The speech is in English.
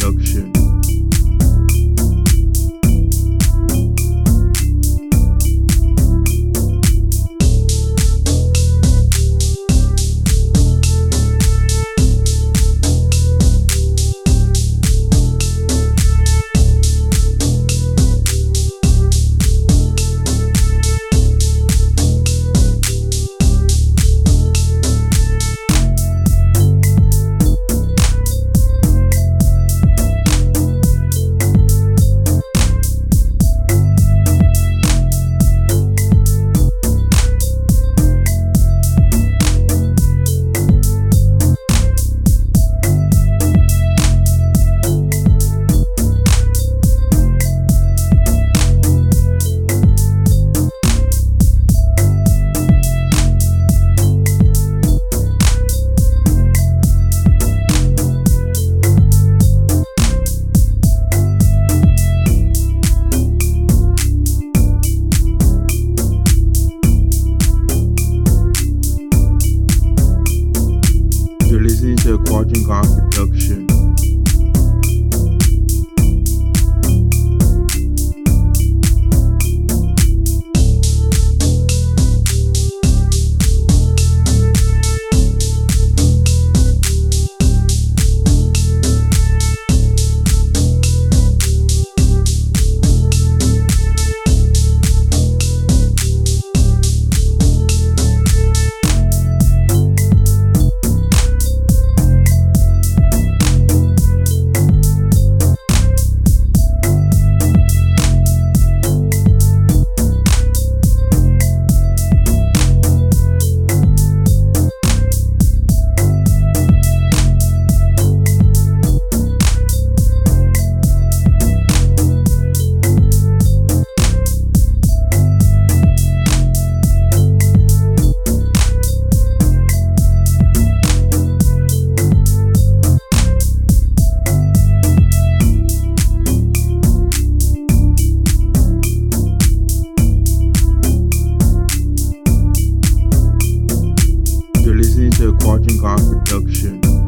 production. production. Margin God Production.